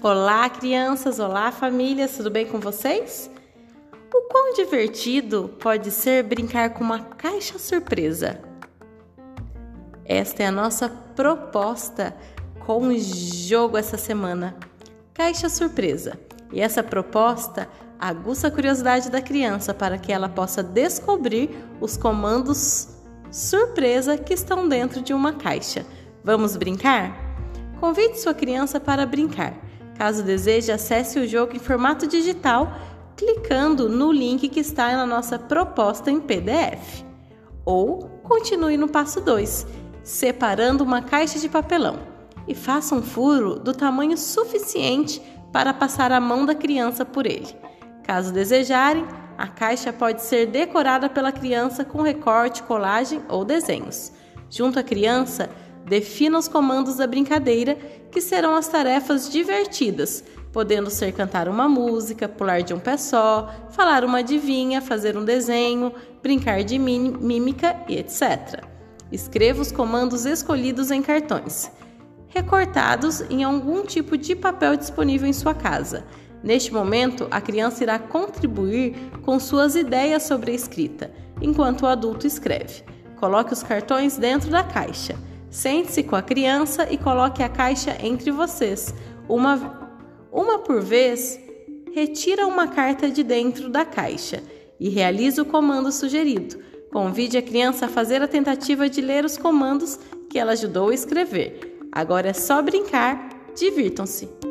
Olá, crianças! Olá, famílias! Tudo bem com vocês? O quão divertido pode ser brincar com uma caixa surpresa? Esta é a nossa proposta com o jogo essa semana. Caixa surpresa. E essa proposta aguça a curiosidade da criança para que ela possa descobrir os comandos surpresa que estão dentro de uma caixa. Vamos brincar? Convide sua criança para brincar. Caso deseje, acesse o jogo em formato digital clicando no link que está na nossa proposta em PDF. Ou continue no passo 2, separando uma caixa de papelão e faça um furo do tamanho suficiente para passar a mão da criança por ele. Caso desejarem, a caixa pode ser decorada pela criança com recorte, colagem ou desenhos. Junto à criança, Defina os comandos da brincadeira, que serão as tarefas divertidas, podendo ser cantar uma música, pular de um pé só, falar uma adivinha, fazer um desenho, brincar de mímica e etc. Escreva os comandos escolhidos em cartões, recortados em algum tipo de papel disponível em sua casa. Neste momento, a criança irá contribuir com suas ideias sobre a escrita, enquanto o adulto escreve. Coloque os cartões dentro da caixa. Sente-se com a criança e coloque a caixa entre vocês. Uma, uma por vez, retira uma carta de dentro da caixa e realize o comando sugerido. Convide a criança a fazer a tentativa de ler os comandos que ela ajudou a escrever. Agora é só brincar, divirtam-se!